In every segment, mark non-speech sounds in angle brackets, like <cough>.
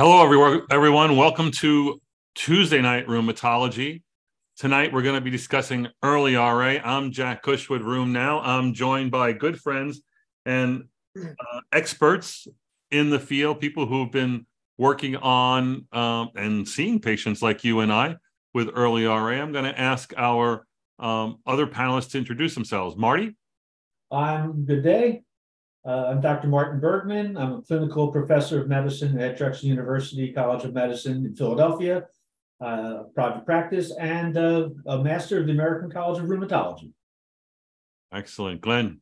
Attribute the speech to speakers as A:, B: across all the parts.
A: Hello, everyone. Everyone, welcome to Tuesday Night Rheumatology. Tonight, we're going to be discussing early RA. I'm Jack Cushwood, RheumNow. I'm joined by good friends and uh, experts in the field, people who've been working on um, and seeing patients like you and I with early RA. I'm going to ask our um, other panelists to introduce themselves. Marty?
B: Um, good day. Uh, I'm Dr. Martin Bergman. I'm a clinical professor of medicine at Drexel University College of Medicine in Philadelphia, uh, private practice, and uh, a master of the American College of Rheumatology.
A: Excellent. Glenn.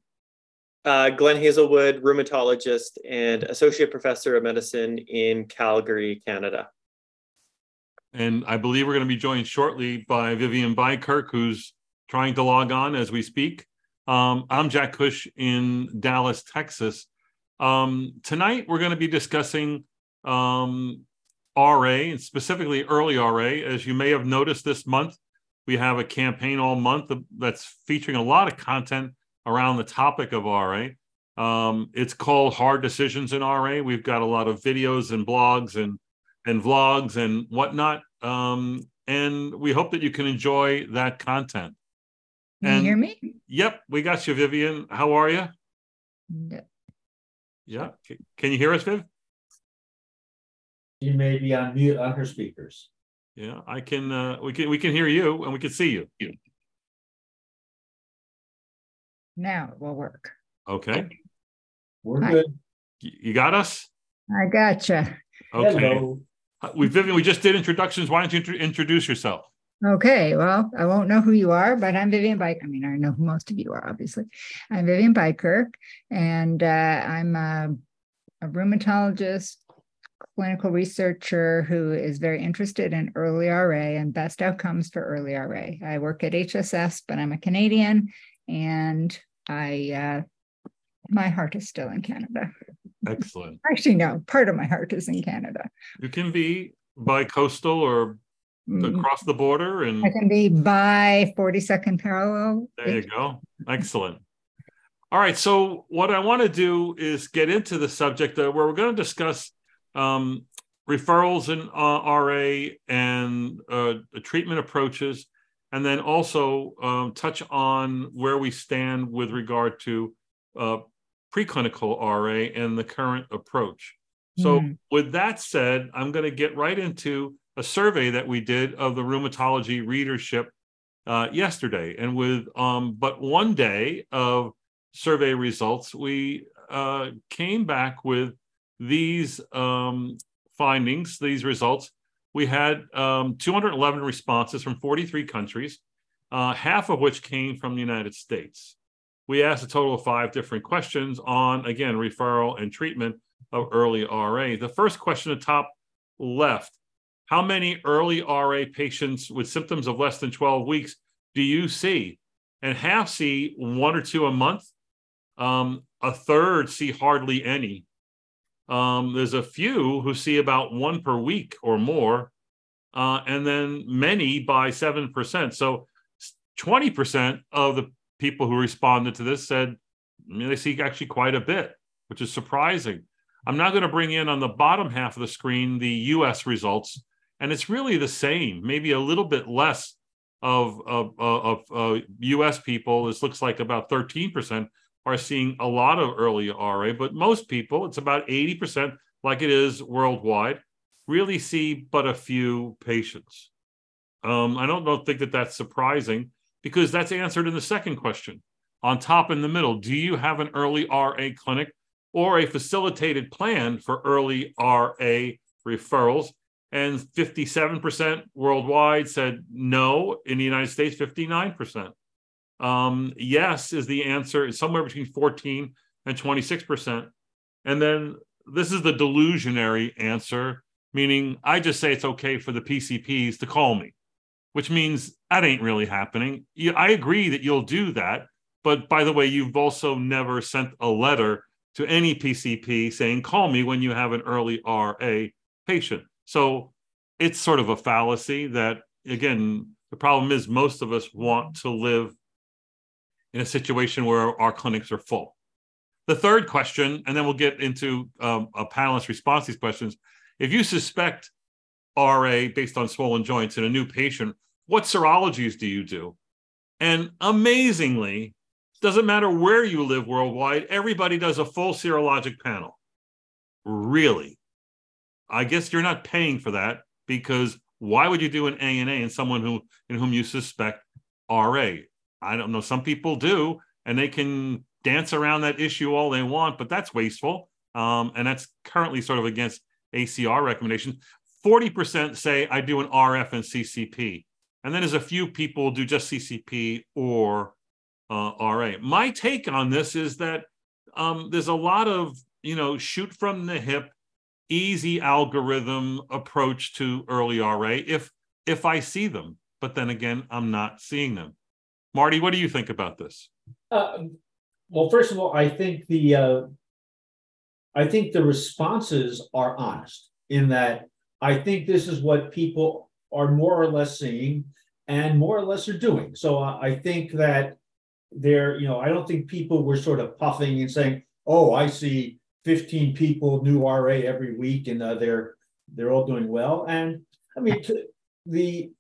C: Uh, Glenn Hazelwood, rheumatologist and associate professor of medicine in Calgary, Canada.
A: And I believe we're going to be joined shortly by Vivian Bykerk, who's trying to log on as we speak. Um, I'm Jack Cush in Dallas, Texas. Um, tonight, we're going to be discussing um, RA, and specifically early RA. As you may have noticed this month, we have a campaign all month that's featuring a lot of content around the topic of RA. Um, it's called Hard Decisions in RA. We've got a lot of videos and blogs and and vlogs and whatnot. Um, and we hope that you can enjoy that content.
D: Can and, you hear me?
A: Yep, we got you, Vivian. How are you?
D: No.
A: Yeah. Can you hear us, Viv?
B: You may be on mute on her speakers.
A: Yeah, I can. Uh, we can. We can hear you, and we can see you.
D: Now it will work.
A: Okay.
B: We're Hi. good.
A: You got us.
D: I gotcha.
A: Okay. Hello. Uh, we Vivian, we just did introductions. Why don't you introduce yourself?
D: Okay, well, I won't know who you are, but I'm Vivian Bike. I mean, I know who most of you are, obviously. I'm Vivian Bykerk, and uh, I'm a, a, rheumatologist, clinical researcher who is very interested in early RA and best outcomes for early RA. I work at HSS, but I'm a Canadian, and I uh, my heart is still in Canada.
A: Excellent. <laughs>
D: Actually, no, part of my heart is in Canada.
A: You can be bi-coastal or Mm-hmm. across the border and
D: I can be by 42nd parallel.
A: There you go. Excellent. All right. So what I want to do is get into the subject where we're going to discuss um, referrals in uh, RA and uh, treatment approaches, and then also um, touch on where we stand with regard to uh, preclinical RA and the current approach. So, mm. with that said, I'm going to get right into a survey that we did of the rheumatology readership uh, yesterday. And with um, but one day of survey results, we uh, came back with these um, findings, these results. We had um, 211 responses from 43 countries, uh, half of which came from the United States. We asked a total of five different questions on, again, referral and treatment of early RA. The first question, the top left, how many early RA patients with symptoms of less than 12 weeks do you see? And half see one or two a month. Um, a third see hardly any. Um, there's a few who see about one per week or more, uh, and then many by 7%. So 20% of the people who responded to this said I mean, they see actually quite a bit, which is surprising. I'm now going to bring in on the bottom half of the screen the US results and it's really the same, maybe a little bit less of of, of, of U.S. people. This looks like about 13% are seeing a lot of early RA, but most people, it's about 80%, like it is worldwide, really see but a few patients. Um, I don't, don't think that that's surprising because that's answered in the second question. On top in the middle, do you have an early RA clinic or a facilitated plan for early RA referrals? And 57% worldwide said no. In the United States, 59%. Um, yes is the answer. It's somewhere between 14 and 26%. And then this is the delusionary answer, meaning I just say it's okay for the PCPs to call me, which means that ain't really happening. I agree that you'll do that. But by the way, you've also never sent a letter to any PCP saying, call me when you have an early RA patient. So it's sort of a fallacy that, again, the problem is most of us want to live in a situation where our clinics are full. The third question, and then we'll get into um, a panelist response to these questions, if you suspect RA based on swollen joints in a new patient, what serologies do you do? And amazingly, doesn't matter where you live worldwide, everybody does a full serologic panel. Really? I guess you're not paying for that because why would you do an ANA in someone who in whom you suspect RA? I don't know. Some people do, and they can dance around that issue all they want, but that's wasteful. Um, and that's currently sort of against ACR recommendations. 40% say I do an RF and CCP. And then there's a few people do just CCP or uh, RA. My take on this is that um, there's a lot of, you know, shoot from the hip, easy algorithm approach to early RA if if I see them. But then again, I'm not seeing them. Marty, what do you think about this?
B: Uh, well, first of all, I think the uh, I think the responses are honest in that I think this is what people are more or less seeing and more or less are doing. So uh, I think that they're, you know, I don't think people were sort of puffing and saying, "Oh, I see 15 people new RA every week and uh, they're they're all doing well." And I mean, the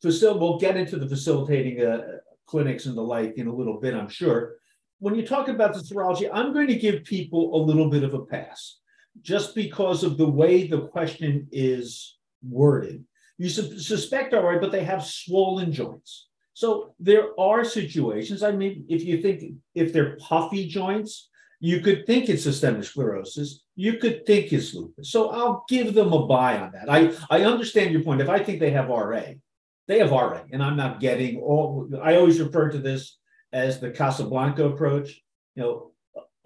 B: facility. We'll get into the facilitating uh, clinics and the like in a little bit, I'm sure. When you talk about the serology, I'm going to give people a little bit of a pass just because of the way the question is worded. You su- suspect all right, but they have swollen joints. So there are situations. I mean, if you think if they're puffy joints, you could think it's systemic sclerosis. You could think it's lupus. So I'll give them a buy on that. I, I understand your point. If I think they have RA, they have RA, and I'm not getting all. I always refer to this as the Casablanca approach. You know,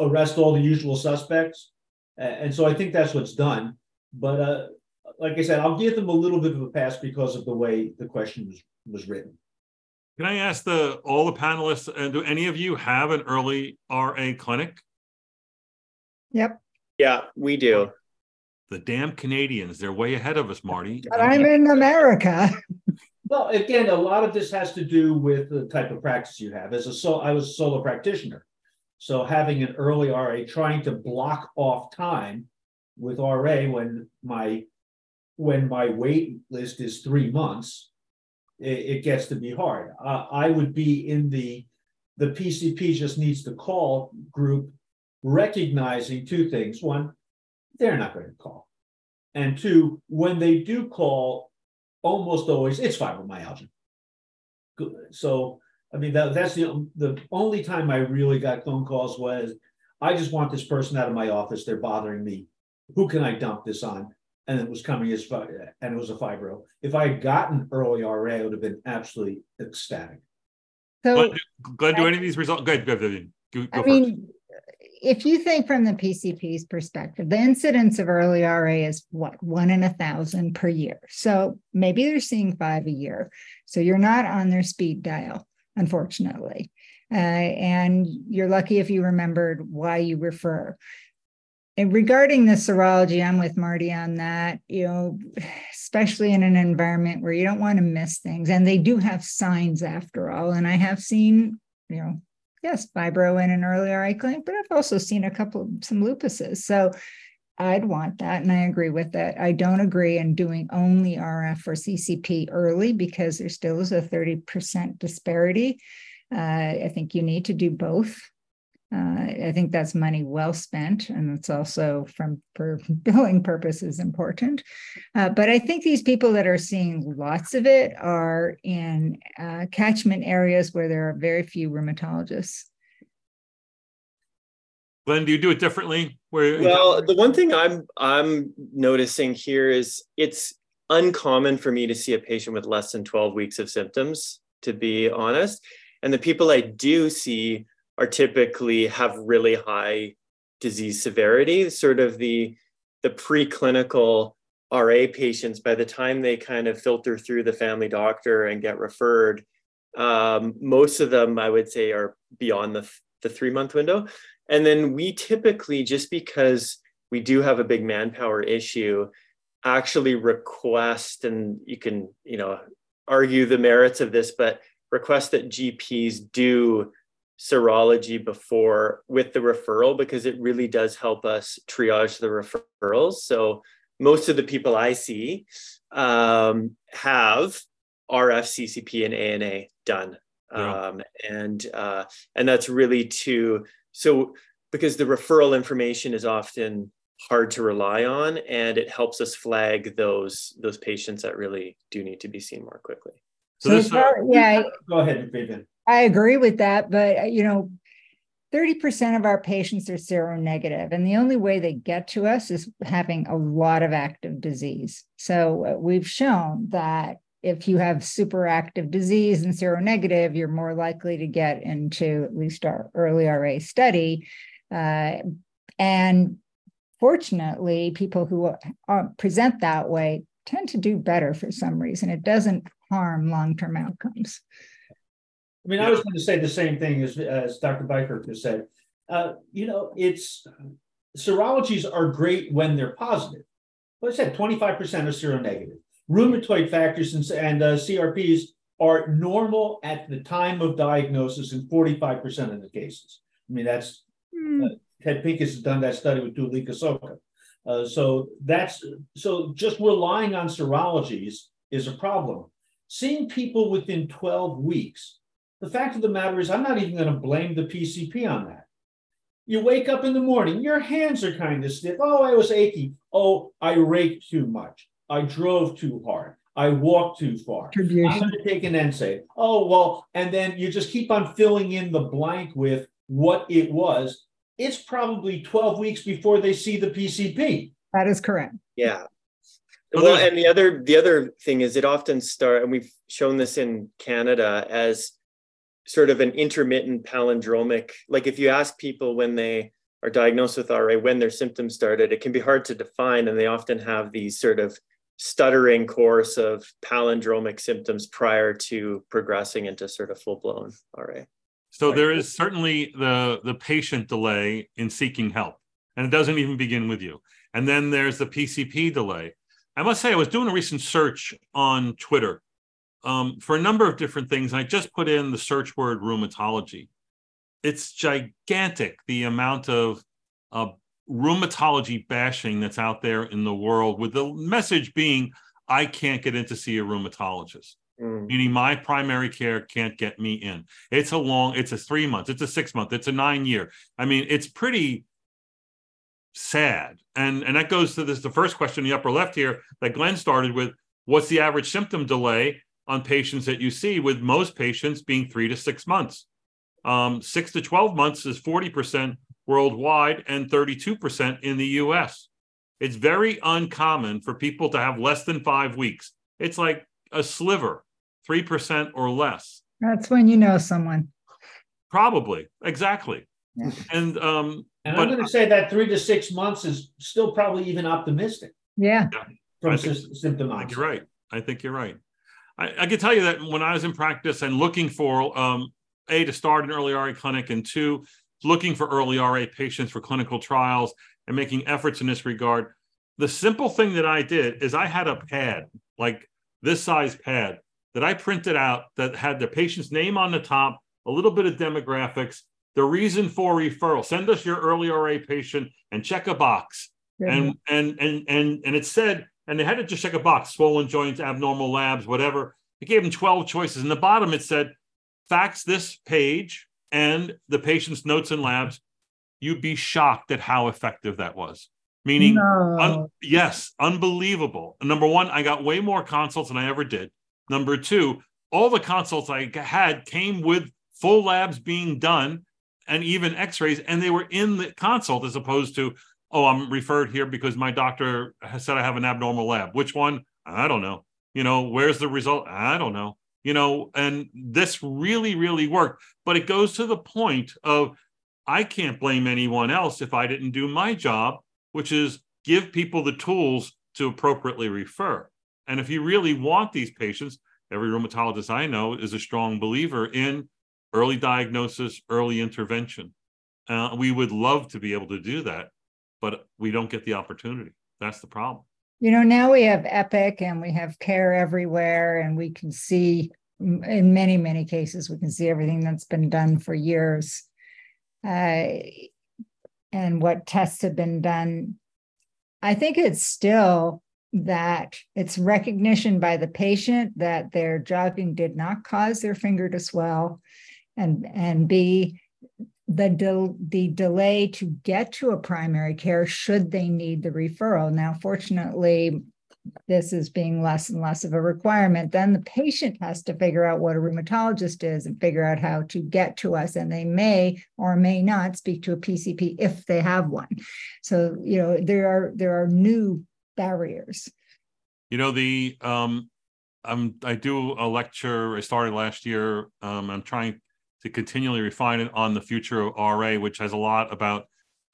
B: arrest all the usual suspects, and so I think that's what's done. But uh, like I said, I'll give them a little bit of a pass because of the way the question was was written.
A: Can I ask the all the panelists, and do any of you have an early RA clinic?
D: Yep.
C: Yeah, we do.
A: The damn Canadians, they're way ahead of us, Marty.
D: But I'm in America.
B: Well, again, a lot of this has to do with the type of practice you have. As a so, I was a solo practitioner, so having an early RA, trying to block off time with RA when my when my wait list is three months, it, it gets to be hard. Uh, I would be in the the PCP just needs to call group, recognizing two things: one, they're not going to call, and two, when they do call, almost always it's fibromyalgia. So I mean that that's the the only time I really got phone calls was I just want this person out of my office. They're bothering me. Who can I dump this on? And it was coming as and it was a fibro. If I had gotten early RA, I would have been absolutely ecstatic.
A: So, Glenn, Glenn do any of these results? Go ahead, go ahead, go, go I
D: mean, if you think from the PCP's perspective, the incidence of early RA is what one in a thousand per year. So maybe they're seeing five a year. So you're not on their speed dial, unfortunately. Uh, and you're lucky if you remembered why you refer. And regarding the serology, I'm with Marty on that, you know, especially in an environment where you don't want to miss things. And they do have signs after all. And I have seen, you know, yes, fibro in an RA clinic, but I've also seen a couple of some lupuses. So I'd want that, and I agree with that. I don't agree in doing only RF or CCP early because there still is a 30% disparity. Uh, I think you need to do both. Uh, I think that's money well spent, and it's also from for <laughs> billing purposes important. Uh, but I think these people that are seeing lots of it are in uh, catchment areas where there are very few rheumatologists.
A: Glenn, do you do it differently?
C: Where well, the one thing I'm I'm noticing here is it's uncommon for me to see a patient with less than 12 weeks of symptoms, to be honest. And the people I do see are typically have really high disease severity, sort of the the preclinical RA patients, by the time they kind of filter through the family doctor and get referred, um, most of them I would say are beyond the, the three month window. And then we typically, just because we do have a big manpower issue, actually request, and you can, you know, argue the merits of this, but request that GPs do serology before with the referral because it really does help us triage the referrals. So most of the people I see um, have RF, CCP, and ANA done. Yeah. Um, and uh, and that's really to so because the referral information is often hard to rely on and it helps us flag those those patients that really do need to be seen more quickly
D: so, so this, uh, yeah
B: go ahead Vivian.
D: I agree with that but uh, you know 30% of our patients are seronegative, and the only way they get to us is having a lot of active disease. So uh, we've shown that if you have super active disease and seronegative, you're more likely to get into at least our early RA study. Uh, and fortunately, people who are, present that way tend to do better for some reason. It doesn't harm long term outcomes.
B: I mean, I was going to say the same thing as, as Dr. Bykerk just said. Uh, you know, it's serologies are great when they're positive. Like I said, 25% are seronegative. Rheumatoid factors and, and uh, CRPs are normal at the time of diagnosis in 45% of the cases. I mean, that's mm. uh, Ted Pincus has done that study with Tuulikki Sokka. Uh, so that's so just relying on serologies is a problem. Seeing people within 12 weeks, the fact of the matter is, I'm not even going to blame the PCP on that. You wake up in the morning, your hands are kind of stiff. Oh, I was achy. Oh, I raked too much. I drove too hard. I walked too far. I'm going to take an NSAID. Oh, well, and then you just keep on filling in the blank with what it was. It's probably 12 weeks before they see the PCP.
D: That is correct.
C: Yeah. Well, and the other the other thing is it often start, and we've shown this in Canada as sort of an intermittent palindromic. Like if you ask people when they are diagnosed with RA when their symptoms started, it can be hard to define, and they often have these sort of stuttering course of palindromic symptoms prior to progressing into sort of full blown RA.
A: So right. there is certainly the the patient delay in seeking help, and it doesn't even begin with you. And then there's the PCP delay. I must say, I was doing a recent search on Twitter um, for a number of different things. I just put in the search word rheumatology. It's gigantic the amount of uh, rheumatology bashing that's out there in the world, with the message being, I can't get in to see a rheumatologist. Mm. Meaning my primary care can't get me in. It's a long, it's a three months, it's a six month, it's a nine year. I mean, it's pretty sad. And and that goes to this the first question in the upper left here that Glenn started with. What's the average symptom delay on patients that you see? With most patients being three to six months. Um, six to 12 months is 40% worldwide and 32% in the US. It's very uncommon for people to have less than five weeks. It's like a sliver, 3% or less.
D: That's when you know someone.
A: Probably, exactly. Yeah. And um,
B: and but, I'm going to say that three to six months is still probably even optimistic.
D: Yeah.
A: yeah from symptom I think you're right. I think you're right. I, I, can tell you that when I was in practice and looking for um, a to start an early RA clinic and two looking for early RA patients for clinical trials and making efforts in this regard. The simple thing that I did is I had a pad, like this size pad, that I printed out that had the patient's name on the top, a little bit of demographics, the reason for referral. Send us your early RA patient and check a box. And and and and and it said, and they had to just check a box, swollen joints, abnormal labs, whatever. It gave them 12 choices. In the bottom, it said, fax this page and the patient's notes and labs, you'd be shocked at how effective that was. Meaning, no. un- yes, unbelievable. Number one, I got way more consults than I ever did. Number two, all the consults I had came with full labs being done and even x rays, and they were in the consult as opposed to, oh, I'm referred here because my doctor has said I have an abnormal lab. Which one? I don't know. You know, where's the result? I don't know you know, and this really, really worked. But it goes to the point of I can't blame anyone else if I didn't do my job, which is give people the tools to appropriately refer. And if you really want these patients, every rheumatologist I know is a strong believer in early diagnosis, early intervention. Uh, we would love to be able to do that, but we don't get the opportunity. That's the problem
D: you know, now we have Epic and we have care everywhere, and we can see in many, many cases, we can see everything that's been done for years uh, and what tests have been done. I think it's still that it's recognition by the patient that their jogging did not cause their finger to swell and and b the del- the delay to get to a primary care should they need the referral. Now fortunately this is being less and less of a requirement. Then the patient has to figure out what a rheumatologist is and figure out how to get to us and they may or may not speak to a pcp if they have one. So you know there are there are new barriers.
A: You know the um i'm i do a lecture i started last year um i'm trying to continually refine it on the future of ra which has a lot about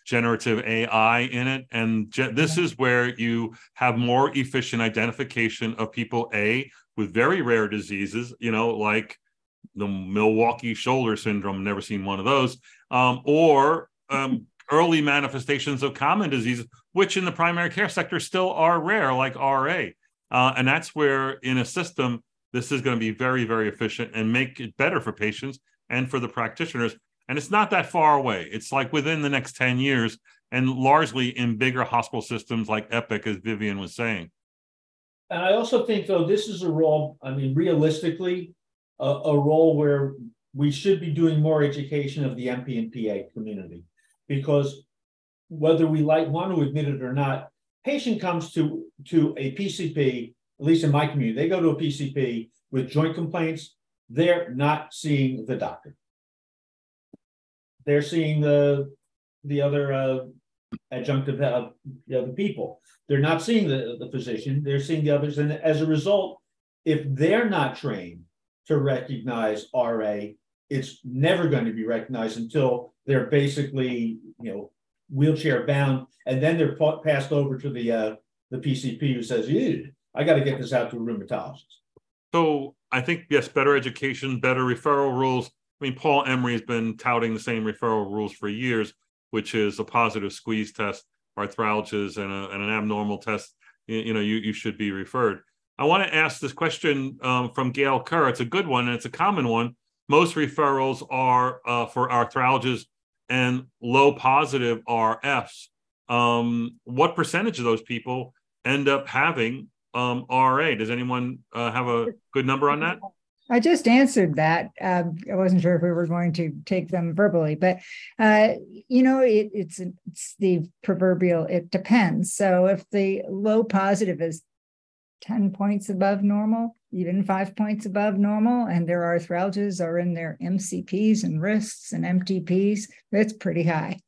A: generative ai in it. And ge- this is where you have more efficient identification of people a with very rare diseases you know like the milwaukee shoulder syndrome never seen one of those um, or um, <laughs> early manifestations of common diseases which in the primary care sector still are rare like ra uh, and that's where, in a system, this is going to be very, very efficient and make it better for patients and for the practitioners. And it's not that far away. It's like within the next 10 years, and largely in bigger hospital systems like Epic, as Vivian was saying.
B: And I also think, though, this is a role, I mean, realistically, a, a role where we should be doing more education of the MP and PA community. Because whether we like want to admit it or not, patient comes to, to a PCP, at least in my community, they go to a PCP with joint complaints, they're not seeing the doctor. They're seeing the, the other uh, adjunctive, uh, the other people. They're not seeing the, the physician, they're seeing the others. And as a result, if they're not trained to recognize RA, it's never going to be recognized until they're basically, you know, wheelchair bound, and then they're pa- passed over to the uh, the PCP who says, "Ew, I got to get this out to a rheumatologist."
A: So I think yes, better education, better referral rules. I mean, Paul Emery has been touting the same referral rules for years, which is a positive squeeze test, arthralgias, and, a, and an abnormal test. You, you, know, you you should be referred. I want to ask this question um, from Gail Kerr. It's a good one and it's a common one. Most referrals are uh, for arthralgias and low positive RFs. Um, what percentage of those people end up having um, RA? Does anyone uh, have a good number on that?
D: I just answered that. Uh, I wasn't sure if we were going to take them verbally, but uh, you know, it, it's it's the proverbial. It depends. So if the low positive is ten points above normal, even five points above normal, and their arthralgias are in their MCPs and wrists and MTPs, that's pretty high.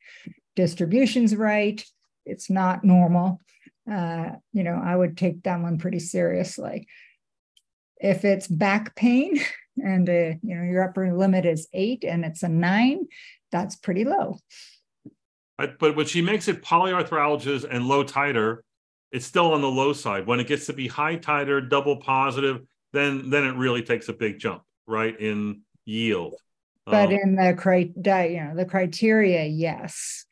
D: Distribution's right, it's not normal. Uh, you know, I would take that one pretty seriously. If it's back pain <laughs> and uh, you know your upper limit is eight and it's a nine, that's pretty low.
A: But, but when she makes it polyarthralgias and low titer, it's still on the low side. When it gets to be high titer, double positive, then then it really takes a big jump, right, in yield.
D: But um, in the cri- you know the criteria, yes.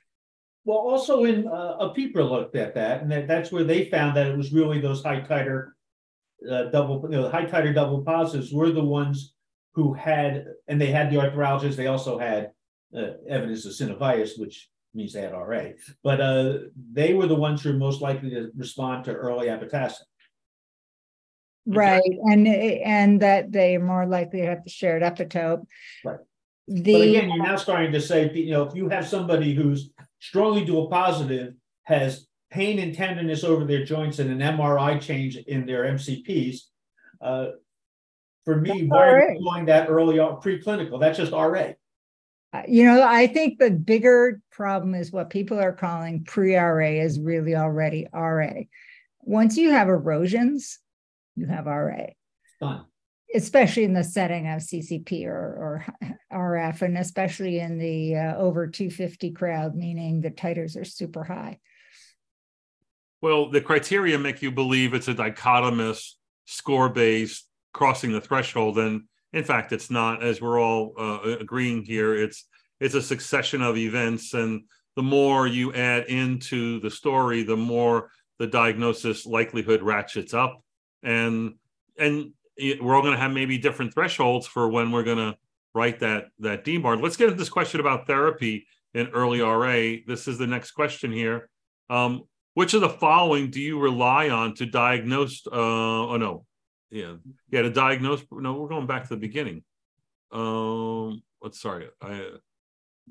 B: Well, also in uh, APIPPRA looked at that, and that, that's where they found that it was really those high titer uh, double, you know, high titer double positives were the ones who had, and they had the arthralgias. They also had uh, evidence of synovitis, which means they had RA. But uh, they were the ones who were most likely to respond to early abatacept.
D: Right, and and that they're more likely to have the shared epitope.
B: Right. The, but again, you're now starting to say, you know, if you have somebody who's strongly dual positive, has pain and tenderness over their joints and an MRI change in their MCPs, uh, for me, That's why are you doing that early on preclinical? That's just RA.
D: Uh, you know, I think the bigger problem is what people are calling pre RA is really already RA. Once you have erosions, you have RA.
B: Fine.
D: Especially in the setting of CCP or, or RF, and especially in the uh, over 250 crowd, meaning the titers are super high.
A: Well, the criteria make you believe it's a dichotomous, score based, crossing the threshold. And in fact, it's not, as we're all uh, agreeing here, it's it's a succession of events. And the more you add into the story, the more the diagnosis likelihood ratchets up and and we're all going to have maybe different thresholds for when we're going to write that that DMARD. Let's get into this question about therapy in early RA. This is the next question here. Um, which of the following do you rely on to diagnose? Uh, oh no, yeah, yeah, to diagnose. No, we're going back to the beginning. Um, let's sorry, I.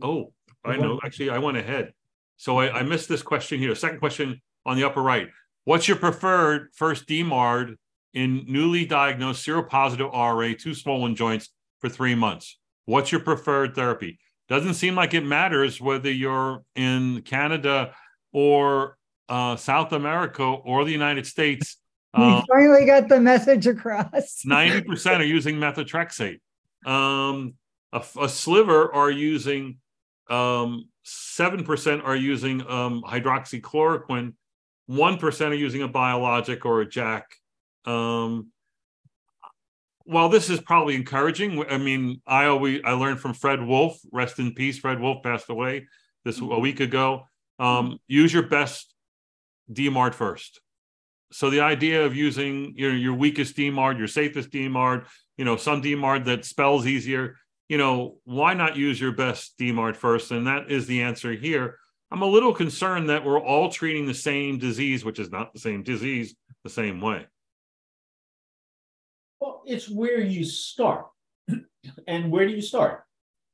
A: Oh, I know. Actually, I went ahead. So I, I missed this question here. Second question on the upper right. What's your preferred first DMARD in newly diagnosed seropositive RA, two swollen joints for three months? What's your preferred therapy? Doesn't seem like it matters whether you're in Canada or uh, South America or the United States. <laughs>
D: We um, finally got the message across. <laughs>
A: 90% are using methotrexate. Um, a, a, sliver are using, um, 7% are using um, hydroxychloroquine, 1% are using a biologic or a JAK. Um, while this is probably encouraging, I mean, I always I learned from Fred Wolfe, rest in peace. Fred Wolfe passed away this a week ago. Um, use your best DMARD first. So the idea of using your your weakest DMARD, your safest DMARD, you know, some DMARD that spells easier, you know, why not use your best DMARD first? And that is the answer here. I'm a little concerned that we're all treating the same disease, which is not the same disease, the same way.
B: It's where you start. and where do you start?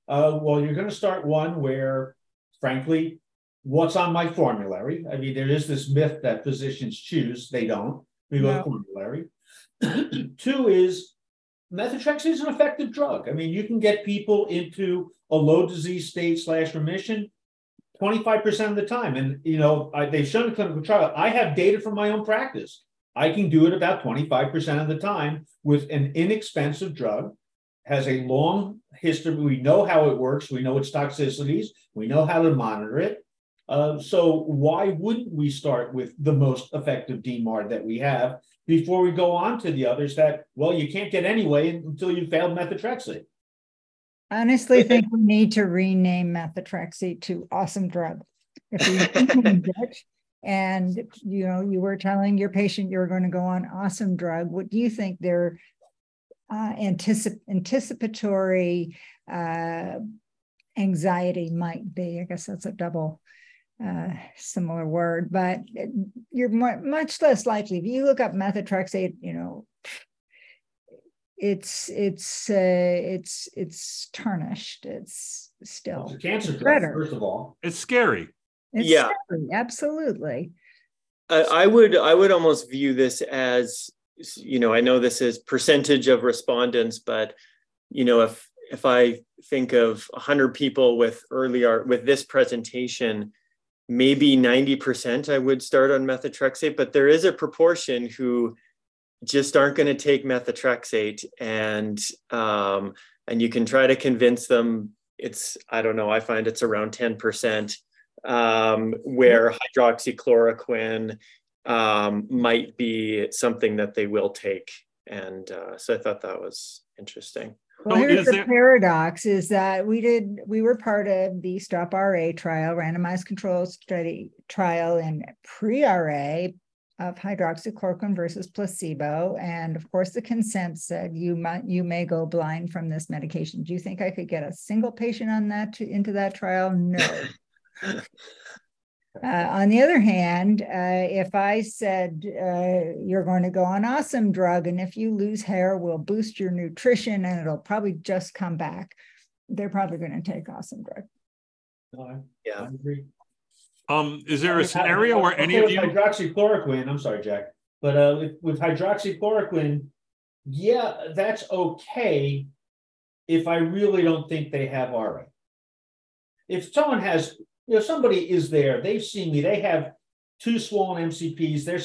B: Uh, well, you're going to start one where, frankly, what's on my formulary? I mean, there is this myth that physicians choose. They don't. We go no. formulary. <clears throat> Two is methotrexate is an effective drug. I mean, you can get people into a low disease state slash remission 25% of the time. And, you know, I, they've shown a clinical trial. I have data from my own practice. I can do it about 25% of the time with an inexpensive drug, has a long history. We know how it works. We know its toxicities. We know how to monitor it. Uh, so why wouldn't we start with the most effective DMARD that we have before we go on to the others that, well, you can't get anyway until you failed methotrexate?
D: honestly think we need to rename methotrexate to awesome drug. If we and you know you were telling your patient you're going to go on awesome drug, what do you think their uh, anticip- anticipatory uh, anxiety might be? I guess that's a double uh, similar word, but you're more, much less likely if you look up methotrexate, you know, it's it's uh, it's it's tarnished. It's still
B: it's a cancer drug, first of all.
A: It's scary.
D: It's yeah, scary. absolutely.
C: I, I would I would almost view this as you know I know this is percentage of respondents, but you know if if I think of 100 people with early art with this presentation, maybe 90% I would start on methotrexate, but there is a proportion who just aren't going to take methotrexate and um, and you can try to convince them it's i don't know i find it's around 10% um, where hydroxychloroquine um, might be something that they will take and uh, so i thought that was interesting
D: well, here's the there... paradox is that we did we were part of the StopRA trial randomized control study trial in pre-ra of hydroxychloroquine versus placebo. And of course, the consent said you might you may go blind from this medication. Do you think I could get a single patient on that to, into that trial? No. <laughs> <laughs> uh, on the other hand, uh, if I said uh, you're going to go on awesome drug, and if you lose hair, we'll boost your nutrition, and it'll probably just come back, they're probably going to take awesome drug.
B: No, yeah, I agree.
A: Um, is there a scenario where any of you
B: hydroxychloroquine? I'm sorry, Jack, but uh, with, with hydroxychloroquine, yeah, that's okay if I really don't think they have RA. If someone has, you know, somebody is there, they've seen me, they have two swollen MCPs, they're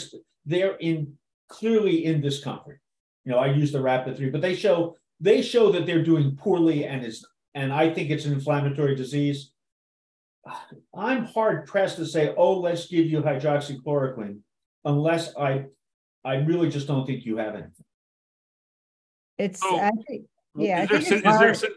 B: they're in clearly in discomfort. You know, I use the rapid three, but they show they show that they're doing poorly and is and I think it's an inflammatory disease. I'm hard pressed to say, oh, let's give you hydroxychloroquine, unless I, I really just don't think you have anything.
D: It's, oh, I think, yeah.
A: Is there, is there,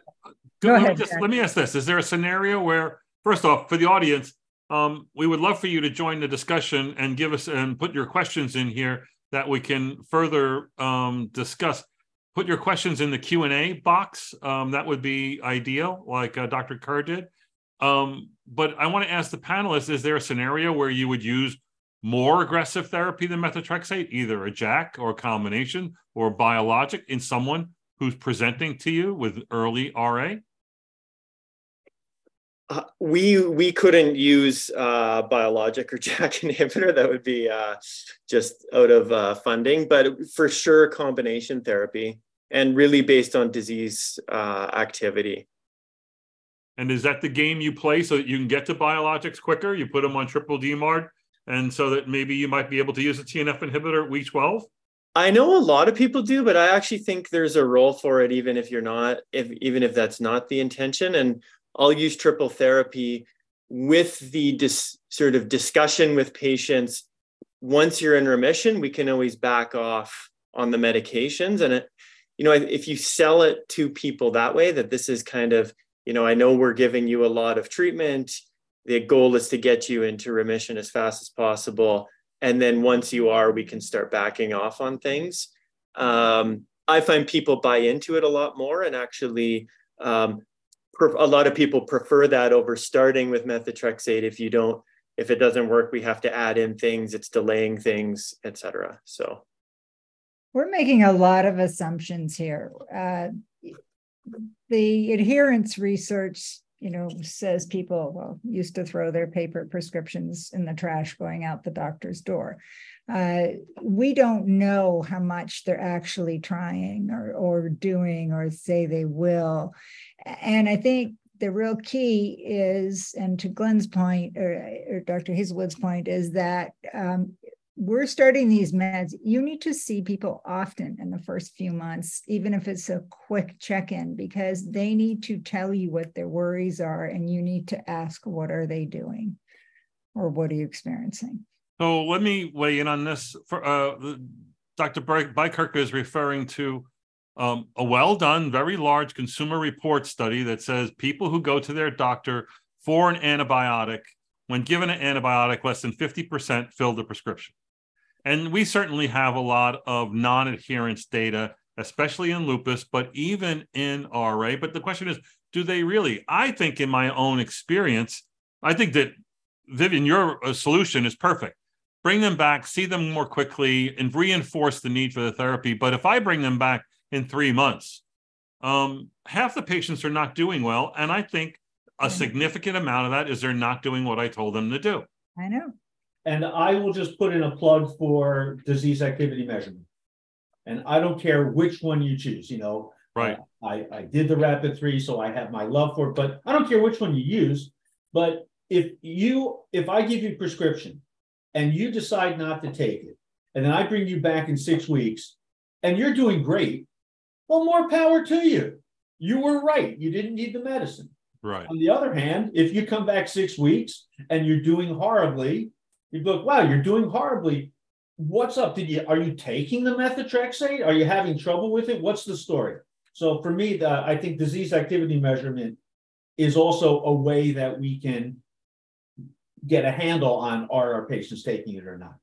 A: Go let, ahead, me just, let me ask this: Is there a scenario where, first off, for the audience, um, we would love for you to join the discussion and give us and put your questions in here that we can further um, discuss. Put your questions in the Q and A box. Um, that would be ideal, like uh, Dr. Kerr did. Um, but I want to ask the panelists: Is there a scenario where you would use more aggressive therapy than methotrexate, either a JAK or a combination or a biologic in someone who's presenting to you with early RA?
C: Uh, we we couldn't use uh, biologic or <laughs> JAK inhibitor. That would be uh, just out of uh, funding, but for sure combination therapy and really based on disease uh, activity.
A: And is that the game you play so that you can get to biologics quicker? You put them on triple DMARD, and so that maybe you might be able to use a TNF inhibitor at week 12?
C: I know a lot of people do, but I actually think there's a role for it, even if you're not, if even if that's not the intention. And I'll use triple therapy with the dis, sort of discussion with patients. Once you're in remission, we can always back off on the medications. And it, you know, if you sell it to people that way, that this is kind of, you know, I know we're giving you a lot of treatment. The goal is to get you into remission as fast as possible and then once you are we can start backing off on things um, i find people buy into it a lot more and actually um, a lot of people prefer that over starting with methotrexate if you don't if it doesn't work we have to add in things it's delaying things etc so
D: we're making a lot of assumptions here uh, the adherence research you know, says people well, used to throw their paper prescriptions in the trash going out the doctor's door. Uh, we don't know how much they're actually trying or, or doing or say they will. And I think the real key is, and to Glenn's point or, or Dr. Hazelwood's point, is that um, we're starting these meds, you need to see people often in the first few months, even if it's a quick check in, because they need to tell you what their worries are and you need to ask, what are they doing or what are you experiencing?
A: So let me weigh in on this. For uh, Dr. Bykerk is referring to um, a well done, very large consumer report study that says people who go to their doctor for an antibiotic, when given an antibiotic, less than 50% fill the prescription. And we certainly have a lot of non adherence data, especially in lupus, but even in RA. But the question is, do they really? I think, in my own experience, I think that Vivian, your uh, solution is perfect. Bring them back, see them more quickly, and reinforce the need for the therapy. But if I bring them back in three months, um, half the patients are not doing well. And I think a significant amount of that is they're not doing what I told them to do.
D: I know.
B: And I will just put in a plug for disease activity measurement. And I don't care which one you choose, you know.
A: Right.
B: Uh, I, I did the rapid three, so I have my love for it, but I don't care which one you use. But if you if I give you prescription and you decide not to take it, and then I bring you back in six weeks and you're doing great, well, more power to you. You were right. You didn't need the medicine.
A: Right.
B: On the other hand, if you come back six weeks and you're doing horribly, you look, wow, you're doing horribly. What's up? Did you are you taking the methotrexate? Are you having trouble with it? What's the story? So for me, the, I think disease activity measurement is also a way that we can get a handle on are our patients taking it or not.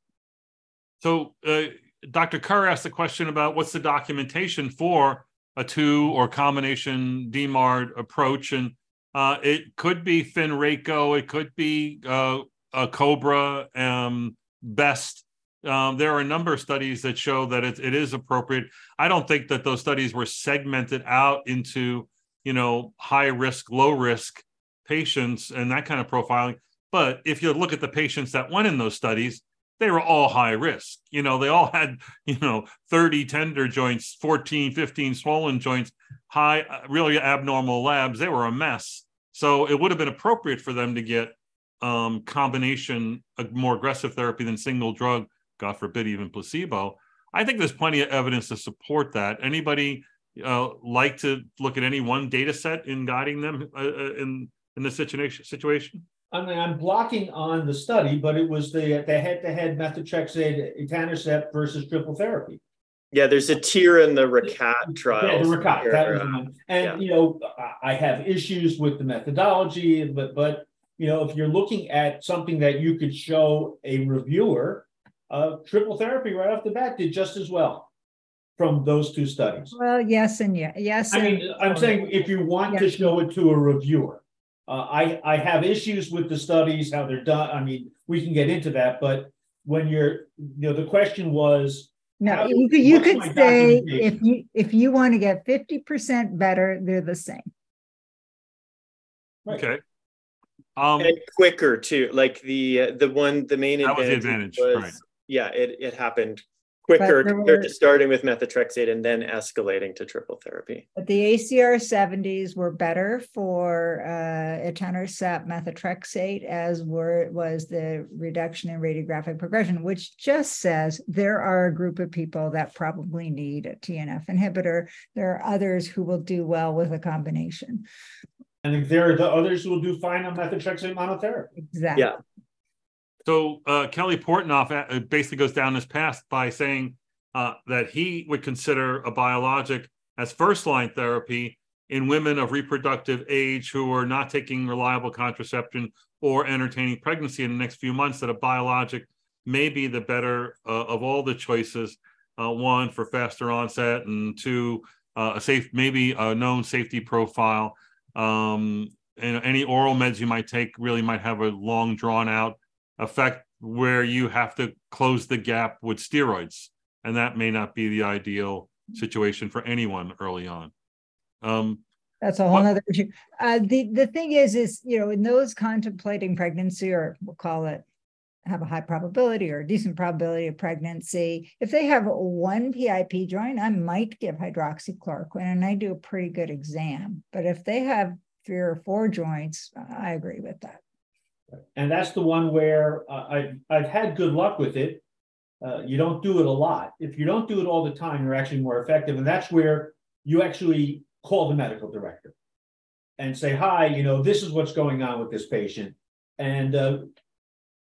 A: So uh, Dr. Kerr asked the question about what's the documentation for a two or combination DMARD approach, and uh, it could be FIN-RACo, it could be uh, uh, Cobra, um, Best. Um, there are a number of studies that show that it, it is appropriate. I don't think that those studies were segmented out into, you know, high risk, low risk patients and that kind of profiling. But if you look at the patients that went in those studies, they were all high risk. You know, they all had, you know, 30 tender joints, 14, 15 swollen joints, high, uh, really abnormal labs. They were a mess. So it would have been appropriate for them to get um, combination, a more aggressive therapy than single drug, God forbid, even placebo. I think there's plenty of evidence to support that. Anybody uh, like to look at any one data set in guiding them uh, uh in in this situation? Situation.
B: I mean, I'm blocking on the study, but it was the the head-to-head methotrexate etanercept versus triple therapy.
C: Yeah, there's a TEAR in the RACAT trial.
B: Yeah, the RACAT. That was the one. And yeah. you know, I have issues with the methodology, but but you know, if you're looking at something that you could show a reviewer, uh, triple therapy right off the bat did just as well from those two studies.
D: Well, yes and yeah, yes.
B: I mean, I'm saying if you want to show it to a reviewer, uh, I I have issues with the studies how they're done. I mean, we can get into that, but when you're, you know, the question was,
D: No,
B: How-
D: you could, you could say if you, if you want to get fifty percent better, they're the same.
B: Right.
A: Okay. Um,
C: and quicker too. Like the uh, the one the main
A: That was the
C: advantage,
A: advantage,
C: was,
A: right.
C: yeah, it it happened quicker
D: there
C: compared
D: were-
C: to starting with methotrexate and then escalating to triple therapy.
D: But the ACR seventies were better for uh etanercept methotrexate as were was the reduction in radiographic progression, which just says there are a group of people that probably need a TNF inhibitor. There are others who will do well with a combination.
B: and there are the others who will do fine on methotrexate monotherapy.
D: Exactly.
C: Yeah.
A: So uh, Kelly Portnoff uh, basically goes down this path by saying uh, that he would consider a biologic as first line therapy in women of reproductive age who are not taking reliable contraception or entertaining pregnancy in the next few months. That a biologic may be the better uh, of all the choices. Uh, one for faster onset, and two uh, a safe, maybe a known safety profile. Um, and any oral meds you might take really might have a long drawn out effect where you have to close the gap with steroids and that may not be the ideal situation for anyone early on um
D: That's a whole nother issue. Uh, the, the thing is, is, you know, in those contemplating pregnancy, or we'll call it have a high probability or a decent probability of pregnancy, if they have one PIP joint, I might give hydroxychloroquine and I do a pretty good exam. But if they have three or four joints, I agree with that.
B: And that's the one where uh, I've, I've had good luck with it. Uh, you don't do it a lot. If you don't do it all the time, you're actually more effective. And that's where you actually call the medical director and say, hi, you know, this is what's going on with this patient. And uh,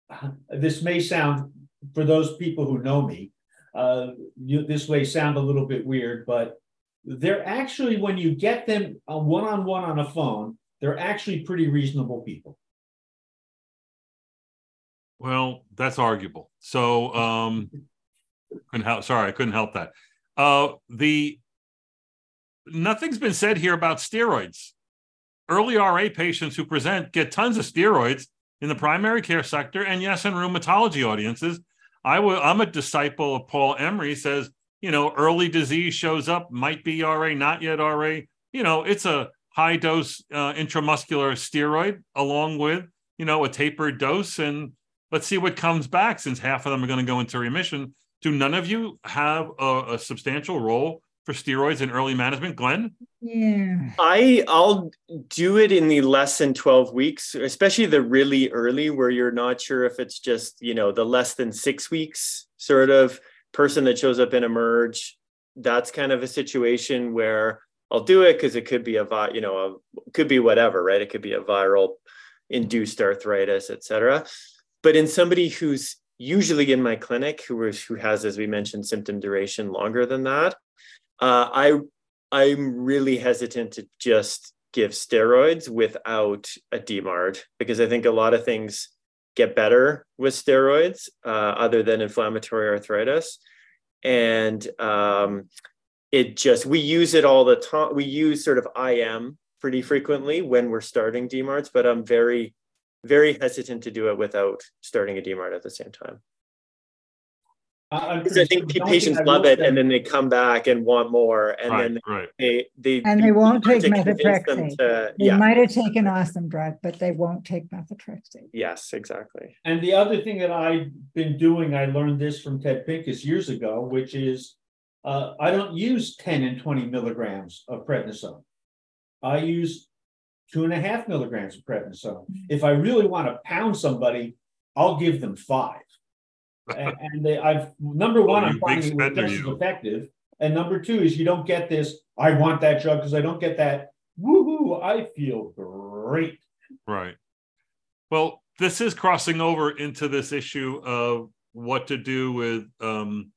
B: <sighs> this may sound, for those people who know me, uh, you, this may sound a little bit weird, but they're actually, when you get them uh, one-on-one on a phone, they're actually pretty reasonable people.
A: Well that's arguable. So um couldn't help sorry i couldn't help that. Uh the nothing's been said here about steroids. Early ra patients who present get tons of steroids in the primary care sector and yes in rheumatology audiences. I will i'm a disciple of paul emery says you know early disease shows up might be ra not yet ra you know it's a high dose uh, intramuscular steroid along with you know a tapered dose and let's see what comes back since half of them are going to go into remission do none of you have a, a substantial role for steroids in early management glenn
D: Yeah.
C: I I'll do it in the less than 12 weeks, especially the really early where you're not sure if it's just, you know, the less than 6 weeks sort of person that shows up in emerge. That's kind of a situation where I'll do it because it could be a vi- you know, a, could be whatever, right? It could be a viral induced arthritis, etc. But in somebody who's usually in my clinic who is who has as we mentioned symptom duration longer than that, uh, I I'm really hesitant to just give steroids without a DMARD because I think a lot of things get better with steroids uh, other than inflammatory arthritis. And um, it just, we use it all the time. We use sort of IM pretty frequently when we're starting DMARDs, but I'm very, very hesitant to do it without starting a DMARD at the same time.
B: I'm
C: Because I
B: pretty
C: think
B: sure-
C: patients love it
B: say-
C: and then they come back and want more. And
A: right
C: then
A: right
C: they, they,
D: And they
C: you
D: won't take
C: to convince them
D: methotrexate.
C: to-
D: They
C: yeah.
D: might have taken awesome drug, but they won't take methotrexate.
C: Yes, exactly.
B: And the other thing that I've been doing, I learned this from Ted Pincus years ago, which is uh, I don't use ten and twenty milligrams of prednisone. I use two and a half milligrams of prednisone. If I really want to pound somebody, I'll give them five. And, <laughs> and they, I've, number one,
A: Oh,
B: I'm finding it just as effective. And number two is you don't get this, I want that drug because I don't get that, woo-hoo, I feel great.
A: Right. Well, this is crossing over into this issue of what to do with um,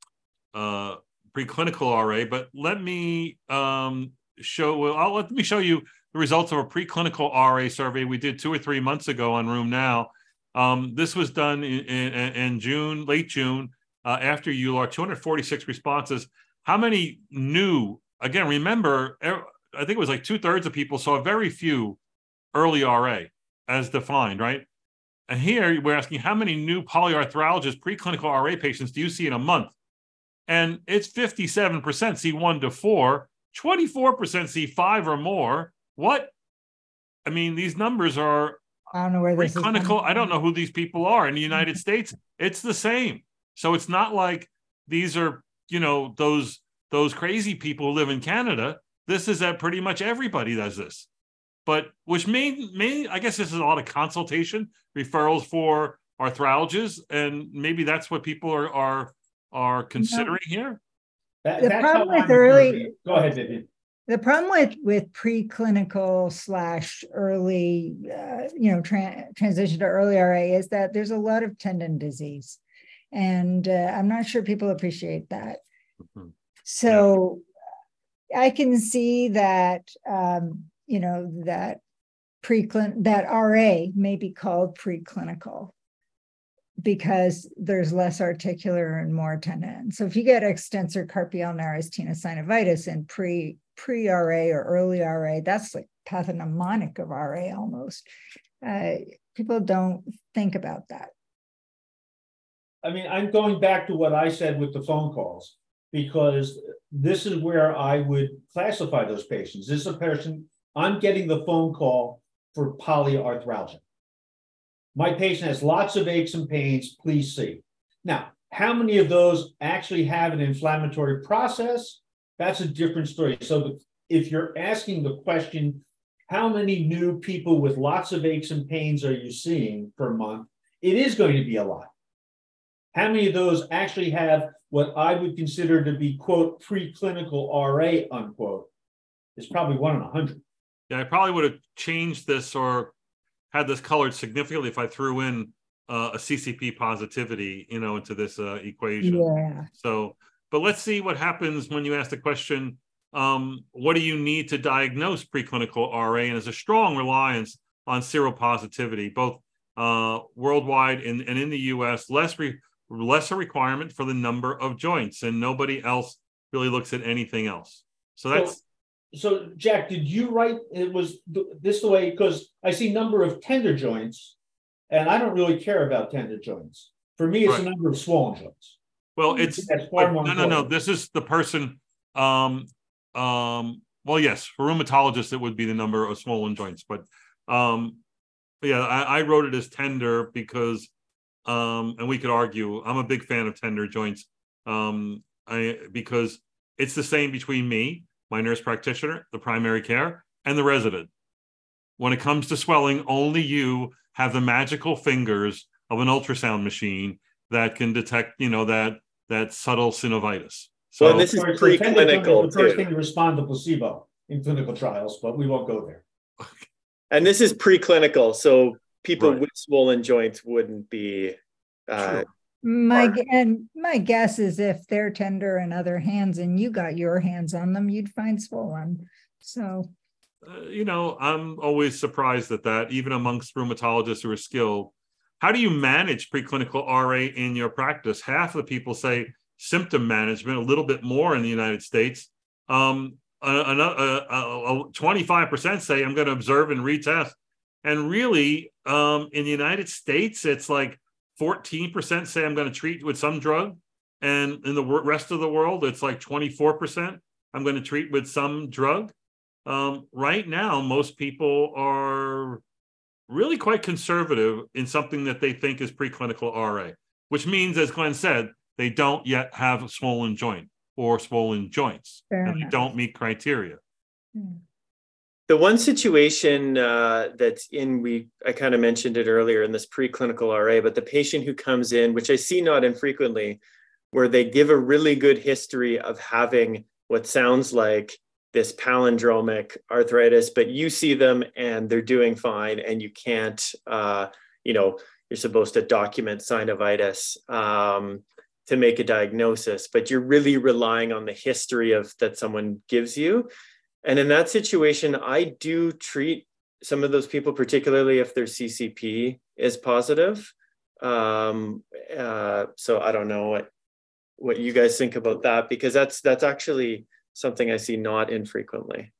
A: uh, preclinical RA, but let me um, show. Well, I'll, let me show you the results of a preclinical RA survey we did two or three months ago on RheumNow. Um, this was done in, in, in June, late June, uh, after EULAR, 246 responses. How many new? Again, remember, er- I think it was like two thirds of people saw very few early RA as defined, right? and here we're asking how many new polyarthralgias preclinical RA patients do you see in a month? And it's 57% C1 to 4, 24% C5 or more. What? I mean, these numbers are
D: I don't know where this
A: preclinical. I don't know who these people are in the <laughs> United States. It's the same. So it's not like these are, you know, those those crazy people who live in Canada. This is that pretty much everybody does this but which may may I guess this is a lot of consultation referrals for arthralgias, and maybe that's what people are are are considering no. here.
B: That, the problem with early go ahead, Vivian.
D: The problem with with preclinical slash early, uh, you know, tra- transition to early RA is that there's a lot of tendon disease, and uh, I'm not sure people appreciate that. Mm-hmm. So, yeah. I can see that um, you know, that preclin that RA may be called preclinical because there's less articular and more tendon. So if you get extensor carpi ulnaris tenosynovitis in pre pre RA or early RA, that's like pathognomonic of RA almost. Uh, people don't think about that.
B: I mean, I'm going back to what I said with the phone calls because this is where I would classify those patients. This is a person I'm getting the phone call for polyarthralgia. My patient has lots of aches and pains, please see. Now, how many of those actually have an inflammatory process? That's a different story. So, if you're asking the question, how many new people with lots of aches and pains are you seeing per month? It is going to be a lot. How many of those actually have what I would consider to be, quote, preclinical RA, unquote? It's probably one in a hundred.
A: Yeah, I probably would have changed this or had this colored significantly if I threw in uh, a CCP positivity, you know, into this uh, equation.
D: Yeah.
A: So, but let's see what happens when you ask the question, um, what do you need to diagnose preclinical RA? And there's a strong reliance on seropositivity, both uh, worldwide and, and in the US, less, re- less a requirement for the number of joints, and nobody else really looks at anything else. So that's
B: so Jack, did you write it was this the way? Because I see number of tender joints, and I don't really care about tender joints. For me, it's right. a number of swollen joints.
A: Well, it's no, no, no. This is the person. Um, um, well, yes, for rheumatologists, it would be the number of swollen joints, but um, yeah, I, I wrote it as tender because, um, and we could argue. I'm a big fan of tender joints, um, I because it's the same between me my nurse practitioner, the primary care, and the resident. When it comes to swelling, only you have the magical fingers of an ultrasound machine that can detect, you know, that that subtle synovitis.
C: So well, this is preclinical.
B: The first thing to respond to placebo in clinical trials, but we won't go there. <laughs>
C: And this is preclinical, so people right. with swollen joints wouldn't be uh,
D: my and my guess is if they're tender in other hands and you got your hands on them, you'd find swollen. So,
A: uh, you know, I'm always surprised at that, even amongst rheumatologists who are skilled. How do you manage preclinical RA in your practice? Half of the people say symptom management, a little bit more in the United States. Um, another twenty-five percent say I'm going to observe and retest. And really, um, in the United States, it's like 14% say I'm going to treat with some drug. And in the rest of the world, it's like 24% I'm going to treat with some drug. Um, right now, most people are really quite conservative in something that they think is preclinical RA, which means, as Glenn said, they don't yet have a swollen joint or swollen joints, Fair and enough. they don't meet criteria. Hmm.
C: The one situation uh, that's in, we I kind of mentioned it earlier in this preclinical RA, but the patient who comes in, which I see not infrequently, where they give a really good history of having what sounds like this palindromic arthritis, but you see them and they're doing fine, and you can't, uh, you know, you're supposed to document synovitis um, to make a diagnosis, but you're really relying on the history of that someone gives you. And in that situation, I do treat some of those people, particularly if their CCP is positive. Um, uh, so I don't know what what you guys think about that because that's that's actually something I see not infrequently.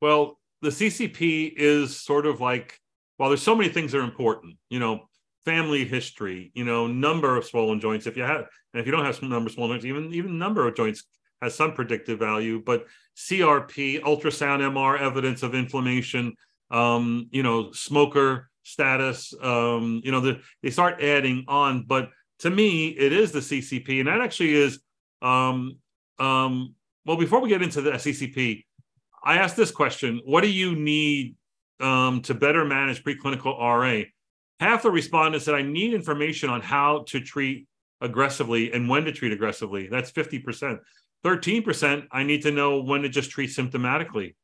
A: Well, the CCP is sort of like well, there's so many things that are important. You know, family history, you know, number of swollen joints. If you have, and if you don't have some number of swollen joints, even even number of joints has some predictive value. But CRP, ultrasound, MR evidence of inflammation, um, you know, smoker status, um, you know, the, they start adding on. But to me, it is the CCP, and that actually is. Um, um, well, before we get into the CCP, I asked this question: What do you need um, to better manage preclinical RA? Half the respondents said, "I need information on how to treat aggressively and when to treat aggressively." That's fifty percent. Thirteen percent, I need to know when to just treat symptomatically,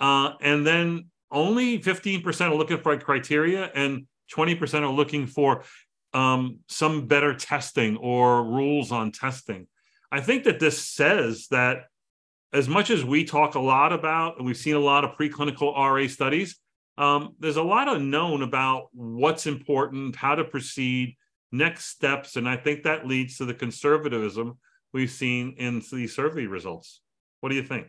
A: uh, and then only fifteen percent are looking for criteria, and twenty percent are looking for um, some better testing or rules on testing. I think that this says that as much as we talk a lot about, and we've seen a lot of preclinical RA studies, um, there's a lot of known about what's important, how to proceed, next steps. And I think that leads to the conservatism we've seen in these survey results. What do you think?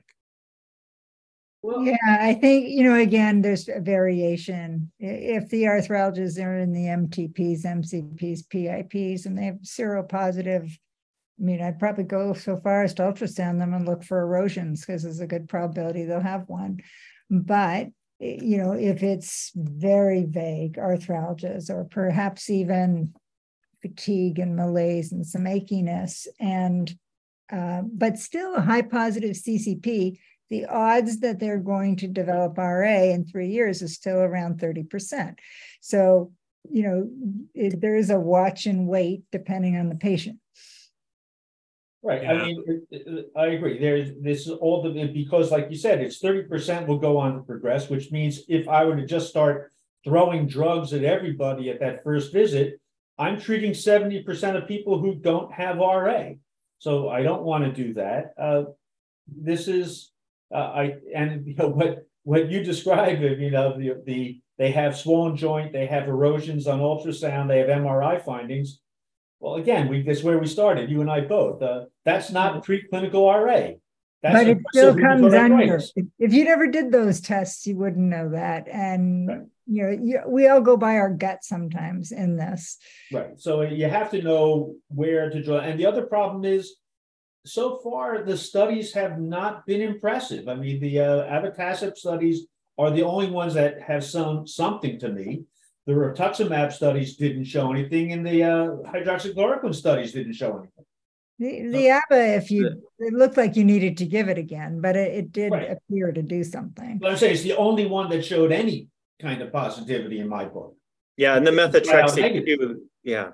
D: Well, yeah, I think, you know, again, there's a variation. If the arthralgias are in the MTPs, MCPs, PIPs, and they have seropositive, I mean, I'd probably go so far as to ultrasound them and look for erosions because there's a good probability they'll have one. But, you know, if it's very vague arthralgias or perhaps even fatigue and malaise and some achiness and uh, but still a high positive CCP, the odds that they're going to develop RA in three years is still around 30%. So, you know, it, there is a watch and wait depending on the patient.
B: Right. I mean, I agree. There's this is all the because, like you said, it's 30% will go on to progress, which means if I were to just start throwing drugs at everybody at that first visit, I'm treating 70% of people who don't have RA. So I don't want to do that. Uh, this is uh, I and <laughs> you know what what you described, you know, the the they have swollen joint, they have erosions on ultrasound, they have MRI findings. Well, again, we that's where we started, you and I both. Uh, that's not preclinical RA.
D: That's but it still comes under. If you never did those tests, you wouldn't know that. And right. you know, you, we all go by our gut sometimes in this.
B: Right. So you have to know where to draw. And the other problem is so far the studies have not been impressive. I mean, the uh, abatacept studies are the only ones that have some something to me. The rituximab studies didn't show anything, and the uh, hydroxychloroquine studies didn't show anything.
D: The, the ABBA, if you, it looked like you needed to give it again, but it, it did right. appear to do something.
B: But I'm saying it's the only one that showed any kind of positivity in my book.
C: Yeah, and the methotrexate, yeah.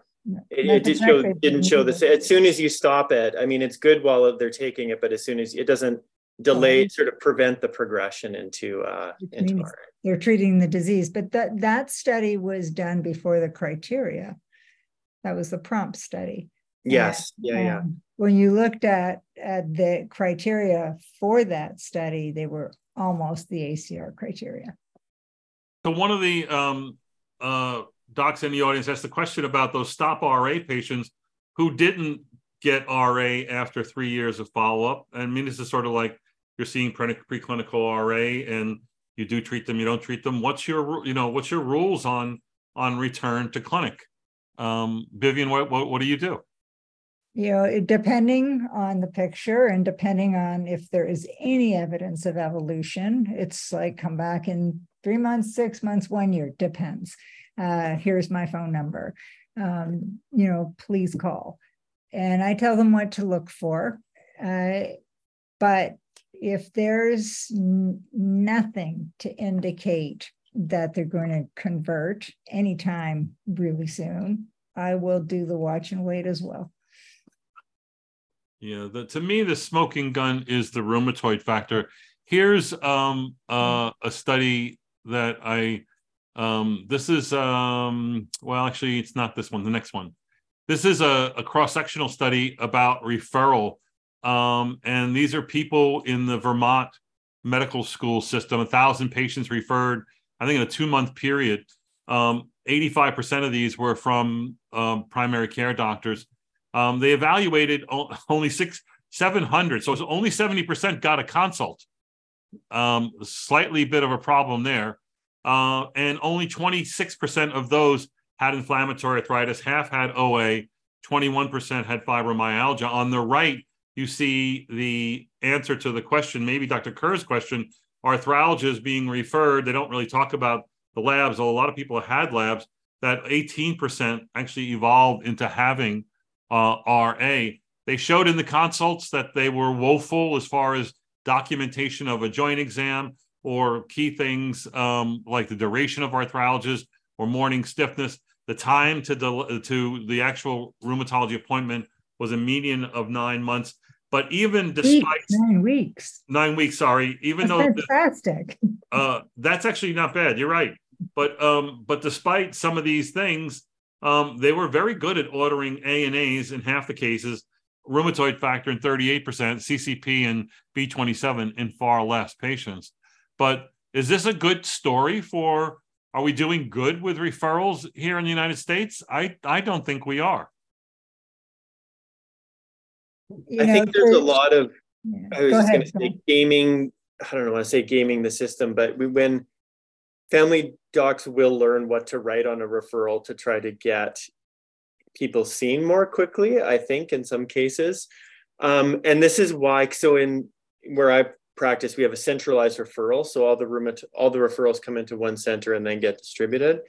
C: It, it did show didn't show this as soon as you stop it. I mean, it's good while they're taking it, but as soon as it doesn't delay, oh. sort of prevent the progression into uh, into RA.
D: They're treating the disease, but that that study was done before the criteria. That was the prompt study.
C: Yes. And, yeah. Yeah.
D: When you looked at at the criteria for that study, they were almost the ACR criteria.
A: So one of the um, uh, docs in the audience asked the question about those StopRA patients who didn't get RA after three years of follow up. I mean, this is sort of like you're seeing pre- preclinical RA and you do treat them, you don't treat them. What's your, you know, what's your rules on on return to clinic? Um, Vivian, what, what, what do you do?
D: You know, depending on the picture and depending on if there is any evidence of evolution, it's like come back in three months, six months, one year, depends uh, here's my phone number. Um, you know, please call. And I tell them what to look for. Uh, but if there's n- nothing to indicate that they're going to convert anytime really soon, I will do the watch and wait as well.
A: Yeah, the, to me, the smoking gun is the rheumatoid factor. Here's um, uh, a study that I um, this is, um, well, actually, it's not this one, the next one. This is a, a cross sectional study about referral. Um, and these are people in the Vermont medical school system, a thousand patients referred, I think, in a two month period. Um, 85% of these were from um, primary care doctors. Um, they evaluated <laughs> only six, 700. So it's only 70% got a consult. Um, slightly bit of a problem there uh, and only 26% of those had inflammatory arthritis, half had OA, 21% had fibromyalgia. On the right, you see the answer to the question, maybe Dr. Kerr's question, arthralgias being referred. They don't really talk about the labs, although a lot of people had labs, that 18% actually evolved into having uh, RA. They showed in the consults that they were woeful as far as documentation of a joint exam or key things um, like the duration of arthralgias or morning stiffness. The time to the, to the actual rheumatology appointment was a median of nine months. But even despite
D: weeks, nine weeks,
A: nine weeks, sorry, even
D: that's
A: though
D: fantastic, <laughs>
A: uh, that's actually not bad. You're right. But um, but despite some of these things, um, they were very good at ordering ANA's in half the cases, rheumatoid factor in 38%, CCP and B27 in far less patients. But is this a good story for? Are we doing good with referrals here in the United States? I I don't think we are.
C: I know, think there's a lot of. Yeah. I was Go just going to say gaming. I don't know. want to say gaming the system, but we, when family docs will learn what to write on a referral to try to get people seen more quickly, I think, in some cases. Um, and this is why, so in where I practice, we have a centralized referral. So all the room, all the referrals come into one center and then get distributed.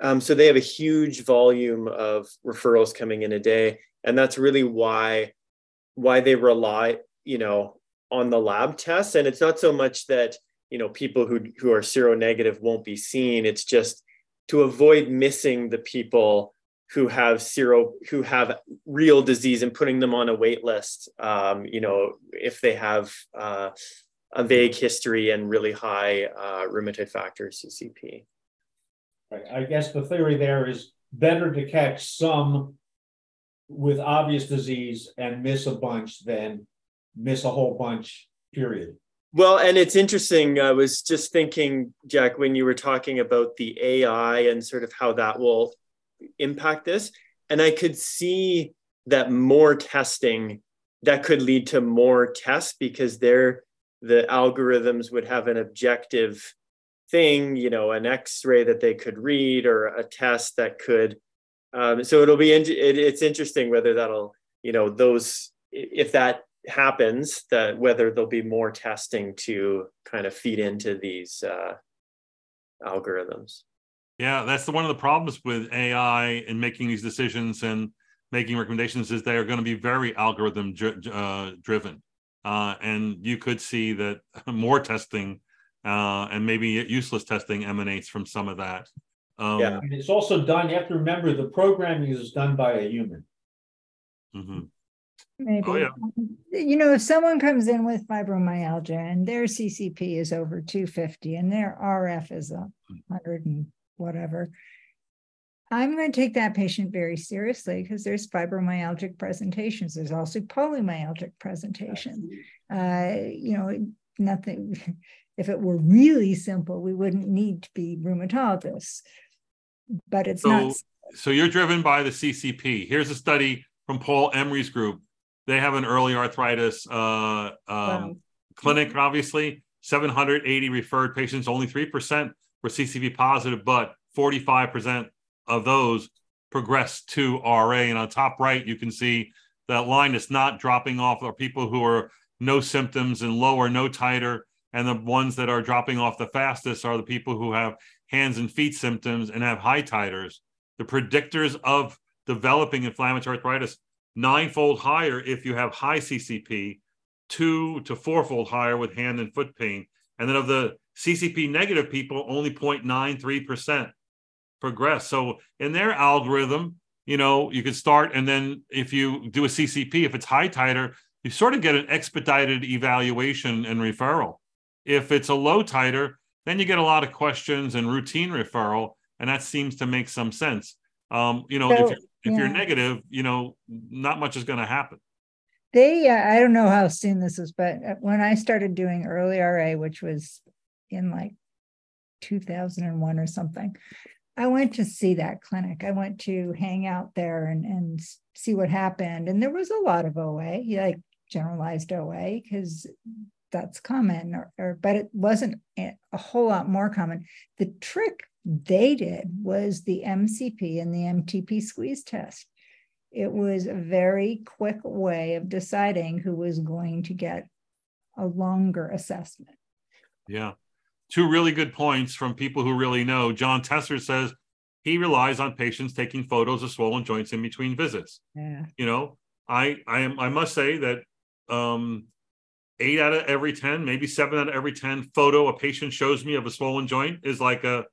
C: Um, so they have a huge volume of referrals coming in a day. And that's really why why they rely, you know, on the lab tests. And it's not so much that you know people who who are seronegative won't be seen. It's just to avoid missing the people who have zero who have real disease and putting them on a wait list um, you know if they have uh, a vague history and really high uh, rheumatoid factor ccp
B: i guess the theory there is better to catch some with obvious disease and miss a bunch than miss a whole bunch period
C: well, and it's interesting. I was just thinking, Jack, when you were talking about the AI and sort of how that will impact this, and I could see that more testing that could lead to more tests because they're the algorithms would have an objective thing, you know, an X-ray that they could read or a test that could. Um, so it'll be it, it's interesting whether that'll you know those if that happens that whether there'll be more testing to kind of feed into these uh, algorithms.
A: Yeah that's the, one of the problems with ai and making these decisions and making recommendations is they are going to be very algorithm uh, driven. Uh, and you could see that <laughs> more testing uh, and maybe useless testing emanates from some of that
B: um, yeah and it's also done you have to remember the programming is done by a human
A: mm-hmm.
D: Maybe. Oh, yeah. You know, if someone comes in with fibromyalgia and their CCP is over 250 and their RF is a 100 and whatever, I'm going to take that patient very seriously because there's fibromyalgic presentations. There's also polymyalgic presentation. Uh, you know, nothing. If it were really simple, we wouldn't need to be rheumatologists. But it's
A: so,
D: not.
A: So you're driven by the CCP. Here's a study from Paul Emery's group they have an early arthritis uh, um, wow. clinic, obviously. 780 referred patients, only 3% were CCP positive, but 45% of those progressed to RA. And on top right, you can see that line is not dropping off are people who are no symptoms and low or no titer. And the ones that are dropping off the fastest are the people who have hands and feet symptoms and have high titers. The predictors of developing inflammatory arthritis ninefold higher if you have high CCP, two to fourfold higher with hand and foot pain. And then of the CCP negative people, only 0.93% progress. So in their algorithm, you know, you could start and then if you do a CCP, if it's high titer, you sort of get an expedited evaluation and referral. If it's a low titer, then you get a lot of questions and routine referral, and that seems to make some sense. Um, you know, so, if you're if yeah. you're negative, you know, not much is going to happen.
D: They, uh, I don't know how soon this is, but uh, when I started doing early RA, which was in like 2001 or something, I went to see that clinic. I went to hang out there and, and see what happened. And there was a lot of OA, like generalized OA, because that's common, or, or but it wasn't a whole lot more common. The trick they did was the MCP and the MTP squeeze test. It was a very quick way of deciding who was going to get a longer assessment.
A: Yeah. Two really good points from people who really know. John Tesser says he relies on patients taking photos of swollen joints in between visits.
D: Yeah.
A: You know, I I am I must say that um eight out of every 10, maybe seven out of every 10 photo a patient shows me of a swollen joint is like a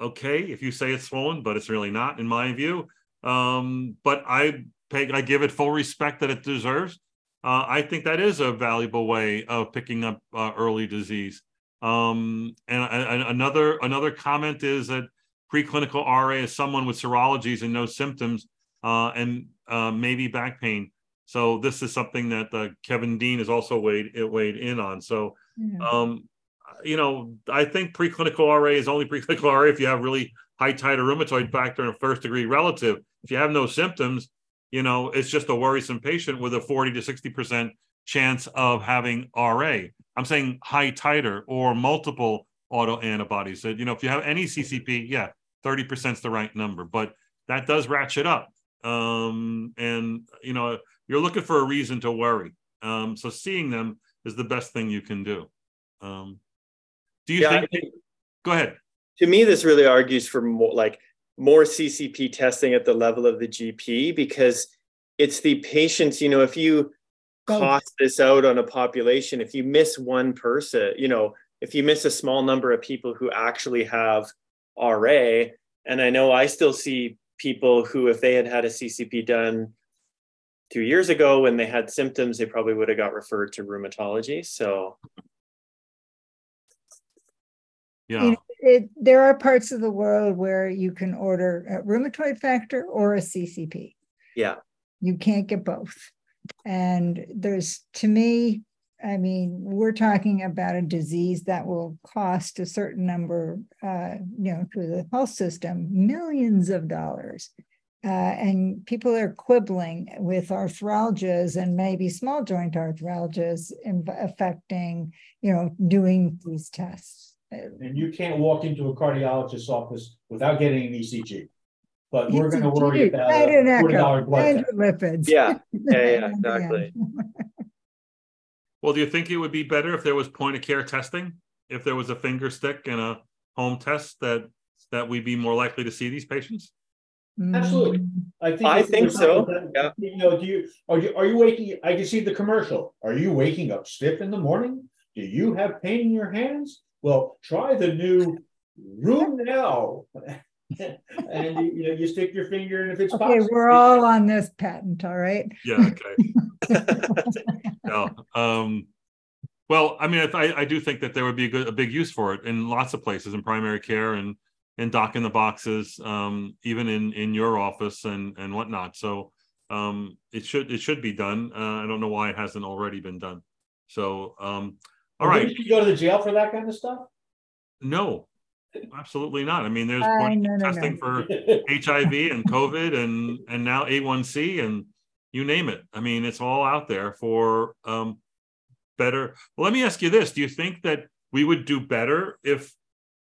A: okay if you say it's swollen, but it's really not in my view. Um, but I pay I give it full respect that it deserves uh, I think that is a valuable way of picking up uh, early disease. Um, and, and, another another comment is that preclinical RA is someone with serologies and no symptoms uh, and uh, maybe back pain. So this is something that uh, Kevin Deane has also weighed weighed in on. So, yeah. um, you know, I think preclinical RA is only preclinical RA if you have really high titer rheumatoid factor and a first degree relative. If you have no symptoms, you know, it's just a worrisome patient with a 40 to 60% chance of having RA. I'm saying high titer or multiple autoantibodies. That, you know, if you have any CCP, yeah, 30% is the right number, but that does ratchet up. Um, and, you know, you're looking for a reason to worry. Um, so seeing them is the best thing you can do. Um, do you yeah, think, think? Go ahead.
C: To me, this really argues for more like more CCP testing at the level of the GP because it's the patients, you know, if you cost this out on a population, if you miss one person, you know, if you miss a small number of people who actually have RA, and I know I still see people who, if they had had a CCP done two years ago when they had symptoms, they probably would have got referred to rheumatology. So,
A: yeah. You know,
D: it, there are parts of the world where you can order a rheumatoid factor or a CCP.
C: Yeah.
D: You can't get both. And there's, to me, I mean, we're talking about a disease that will cost a certain number, uh, you know, to the health system, millions of dollars. Uh, and people are quibbling with arthralgias and maybe small joint arthralgias affecting, you know, doing these tests.
B: And you can't walk into a cardiologist's office without getting an ECG. But we're going to worry about a forty dollar blood
D: lipids.
C: Yeah, <laughs> yeah, yeah, exactly.
A: well, do you think it would be better if there was point of care testing? If there was a finger stick and a home test that that we'd be more likely to see these patients?
B: Absolutely. Mm.
C: I think, I think so. Yeah.
B: You know, do you are you are you waking? I can see the commercial. Are you waking up stiff in the morning? Do you have pain in your hands? Well, try the new RheumNow. <laughs> and you, you, know you stick your finger and if it's
D: okay we're all on this patent all right
A: yeah okay <laughs> yeah um well i mean I, I do think that there would be a, good, a big use for it in lots of places in primary care and and docking the boxes um even in in your office and and whatnot so um it should it should be done uh, i don't know why it hasn't already been done so um all right.
B: Did you go to the jail for that kind of stuff?
A: No, absolutely not. I mean, there's uh, no, no, testing no. for HIV and <laughs> COVID and and now A1C and you name it. I mean, it's all out there for um, better. Well, let me ask you this: Do you think that we would do better if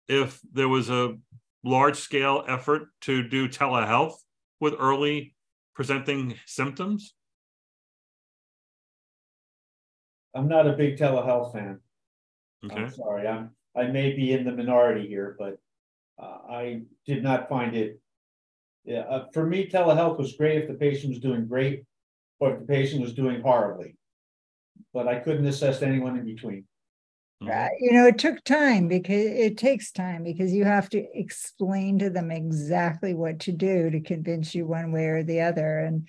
A: if there was a large scale effort to do telehealth with early presenting symptoms?
B: I'm not a big telehealth fan.
A: Okay.
B: I'm sorry, I'm, I may be in the minority here, but uh, I did not find it. Yeah, uh, for me, telehealth was great if the patient was doing great, or if the patient was doing horribly. But I couldn't assess anyone in between.
D: Uh, you know, it took time because it takes time because you have to explain to them exactly what to do to convince you one way or the other. And,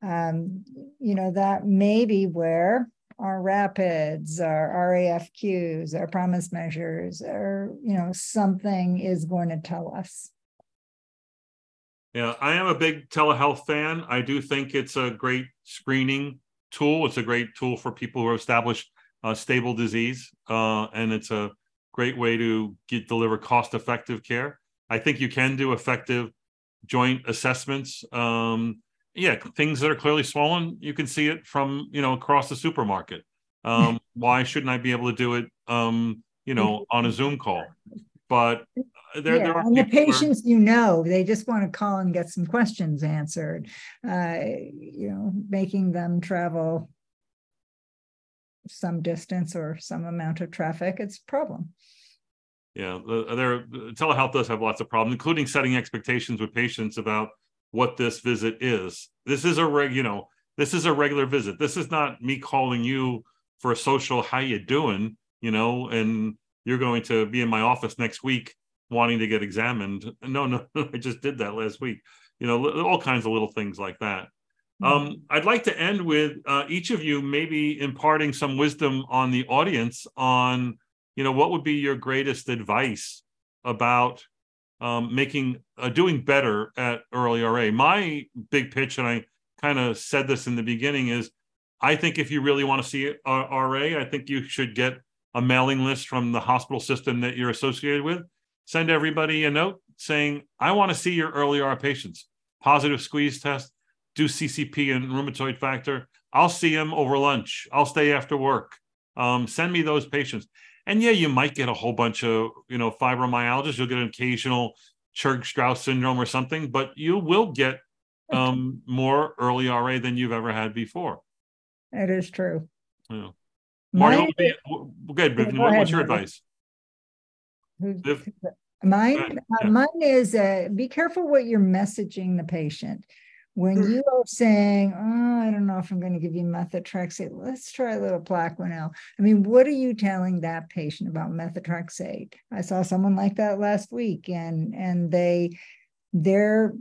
D: um, you know, that may be where our rapids, our RAFQs, our PROMIS measures, or you know, something is going to tell us.
A: Yeah, I am a big telehealth fan. I do think it's a great screening tool. It's a great tool for people who establish a stable disease, uh, and it's a great way to get deliver cost-effective care. I think you can do effective joint assessments. Um, yeah, things that are clearly swollen, you can see it from you know across the supermarket. Um, <laughs> why shouldn't I be able to do it, um, you know, <laughs> on a Zoom call? But there,
D: yeah,
A: there are
D: and the
A: people where-
D: patients you know, they just want to call and get some questions answered. Uh, you know, making them travel some distance or some amount of traffic, it's a problem.
A: Yeah, there telehealth does have lots of problems, including setting expectations with patients about what this visit is. This is a reg, you know, this is a regular visit. This is not me calling you for a social how you doing, you know, and you're going to be in my office next week wanting to get examined. <laughs> No, no, I just did that last week. You know, all kinds of little things like that. Um, I'd like to end with uh, each of you maybe imparting some wisdom on the audience on, you know, what would be your greatest advice about um, making uh, doing better at early RA. My big pitch, and I kind of said this in the beginning, is I think if you really want to see uh, RA, I think you should get a mailing list from the hospital system that you're associated with. Send everybody a note saying, I want to see your early RA patients, positive squeeze test, do CCP and rheumatoid factor. I'll see them over lunch. I'll stay after work. Um, send me those patients. And yeah, you might get a whole bunch of, you know, fibromyalgia. You'll get an occasional Churg-Strauss syndrome or something, but you will get um, more early RA than you've ever had before.
D: It is true.
A: Yeah.
D: My-
A: be, good,
D: Yeah, go
A: what-
D: ahead,
A: what's your
D: Marty.
A: advice?
D: Mine, uh, mine is uh, be careful what you're messaging the patient. When
A: Hmm.
D: you are saying, "Oh, I don't know if I'm going to give you methotrexate," let's try a little Plaquenil. I mean, what are you telling that patient about methotrexate? I saw someone like that last week, and and they, they're,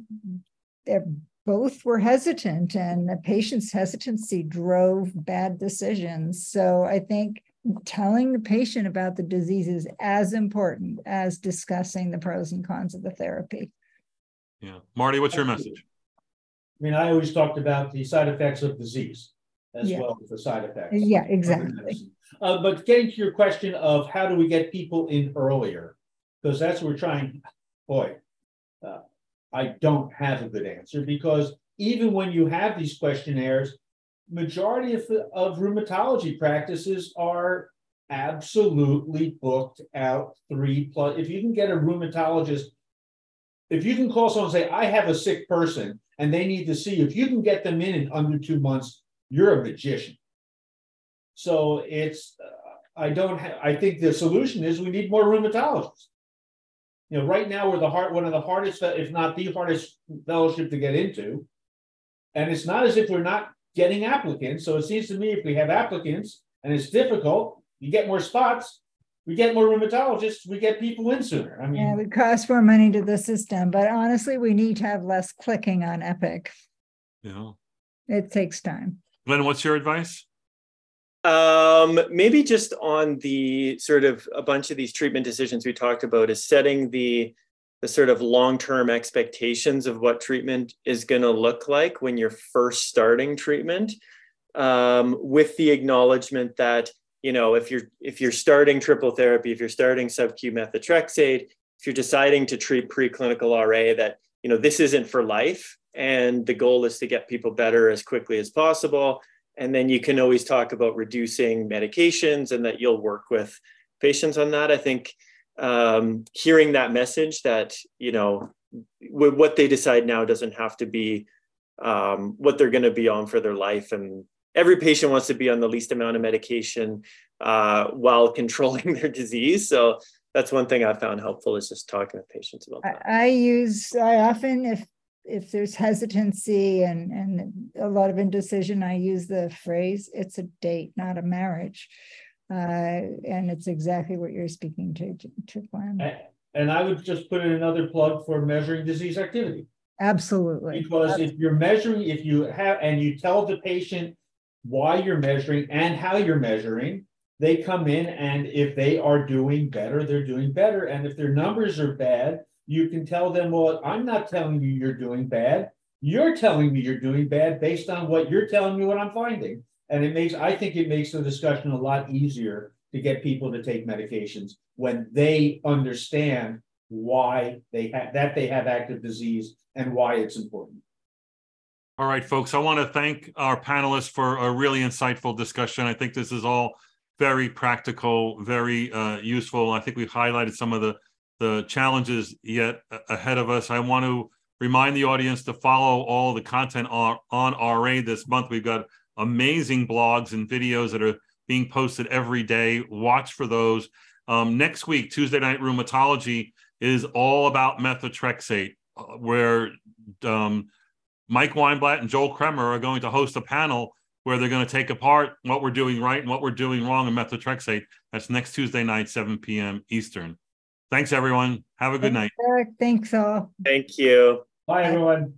D: they're both were hesitant, and the patient's hesitancy drove bad decisions. So I think telling the patient about the disease is as important as discussing the pros and cons of the therapy.
A: Yeah. Marty, what's your message?
B: I mean, I always talked about the side effects of disease as
D: Yeah.
B: well as the side effects.
D: Yeah, exactly.
B: Uh, but getting to your question of how do we get people in earlier? Because that's what we're trying, boy. uh, I don't have a good answer because even when you have these questionnaires, majority of, of rheumatology practices are absolutely booked out three plus. If you can get a rheumatologist, if you can call someone and say, I have a sick person and they need to see if you can get them in in under two months, you're a magician. So it's, uh, I don't I think the solution is we need more rheumatologists. You know, right now, we're the hard, one of the hardest, if not the hardest fellowship to get into. And it's not as if we're not getting applicants. So it seems to me if we have applicants and it's difficult, you get more spots, we get more rheumatologists, we get people in sooner. I mean,
D: Yeah, it
B: mean,
D: would cost more money to the system, but honestly, we need to have less clicking on Epic.
A: Yeah.
D: It takes time.
A: Glenn, what's your advice?
C: Um, maybe just on the sort of a bunch of these treatment decisions we talked about is setting the the sort of long-term expectations of what treatment is going to look like when you're first starting treatment um, with the acknowledgement that you know if you're if you're starting triple therapy if you're starting sub-q methotrexate if you're deciding to treat preclinical ra that you know this isn't for life and the goal is to get people better as quickly as possible and then you can always talk about reducing medications and that you'll work with patients on that. I think um, hearing that message that you know what they decide now doesn't have to be um, what they're going to be on for their life and every patient wants to be on the least amount of medication uh, while <laughs> controlling their disease so that's one thing i found helpful is just talking to patients about that
D: I, I use, I often, if if there's hesitancy and and a lot of indecision, I use the phrase, it's a date, not a marriage. Uh, and it's exactly what you're speaking to, to- to Glenn.
B: a- and I would just put in another plug for measuring disease activity.
D: Absolutely.
B: Because if you're measuring, if you have, and you tell the patient why you're measuring and how you're measuring, they come in and if they are doing better, they're doing better. And if their numbers are bad, you can tell them, well, I'm not telling you you're doing bad. You're telling me you're doing bad based on what you're telling me what I'm finding. And it makes, I think it makes the discussion a lot easier to get people to take medications when they understand why they have, that they have active disease and why it's important.
A: All right, folks, I want to thank our panelists for a really insightful discussion. I think this is all very practical, very uh, useful. I think we've highlighted some of the, the challenges yet ahead of us. I want to remind the audience to follow all the content on, on RA this month. We've got amazing blogs and videos that are being posted every day. Watch for those. Um, next week, Tuesday Night Rheumatology is all about methotrexate, uh, where um, Mike Weinblatt and Joel Kremer are going to host a panel where they're going to take apart what we're doing right and what we're doing wrong in methotrexate. That's next Tuesday night, 7 p.m. Eastern. Thanks, everyone. Have a good night.
D: Thanks all.
C: Thank you.
B: Bye, everyone.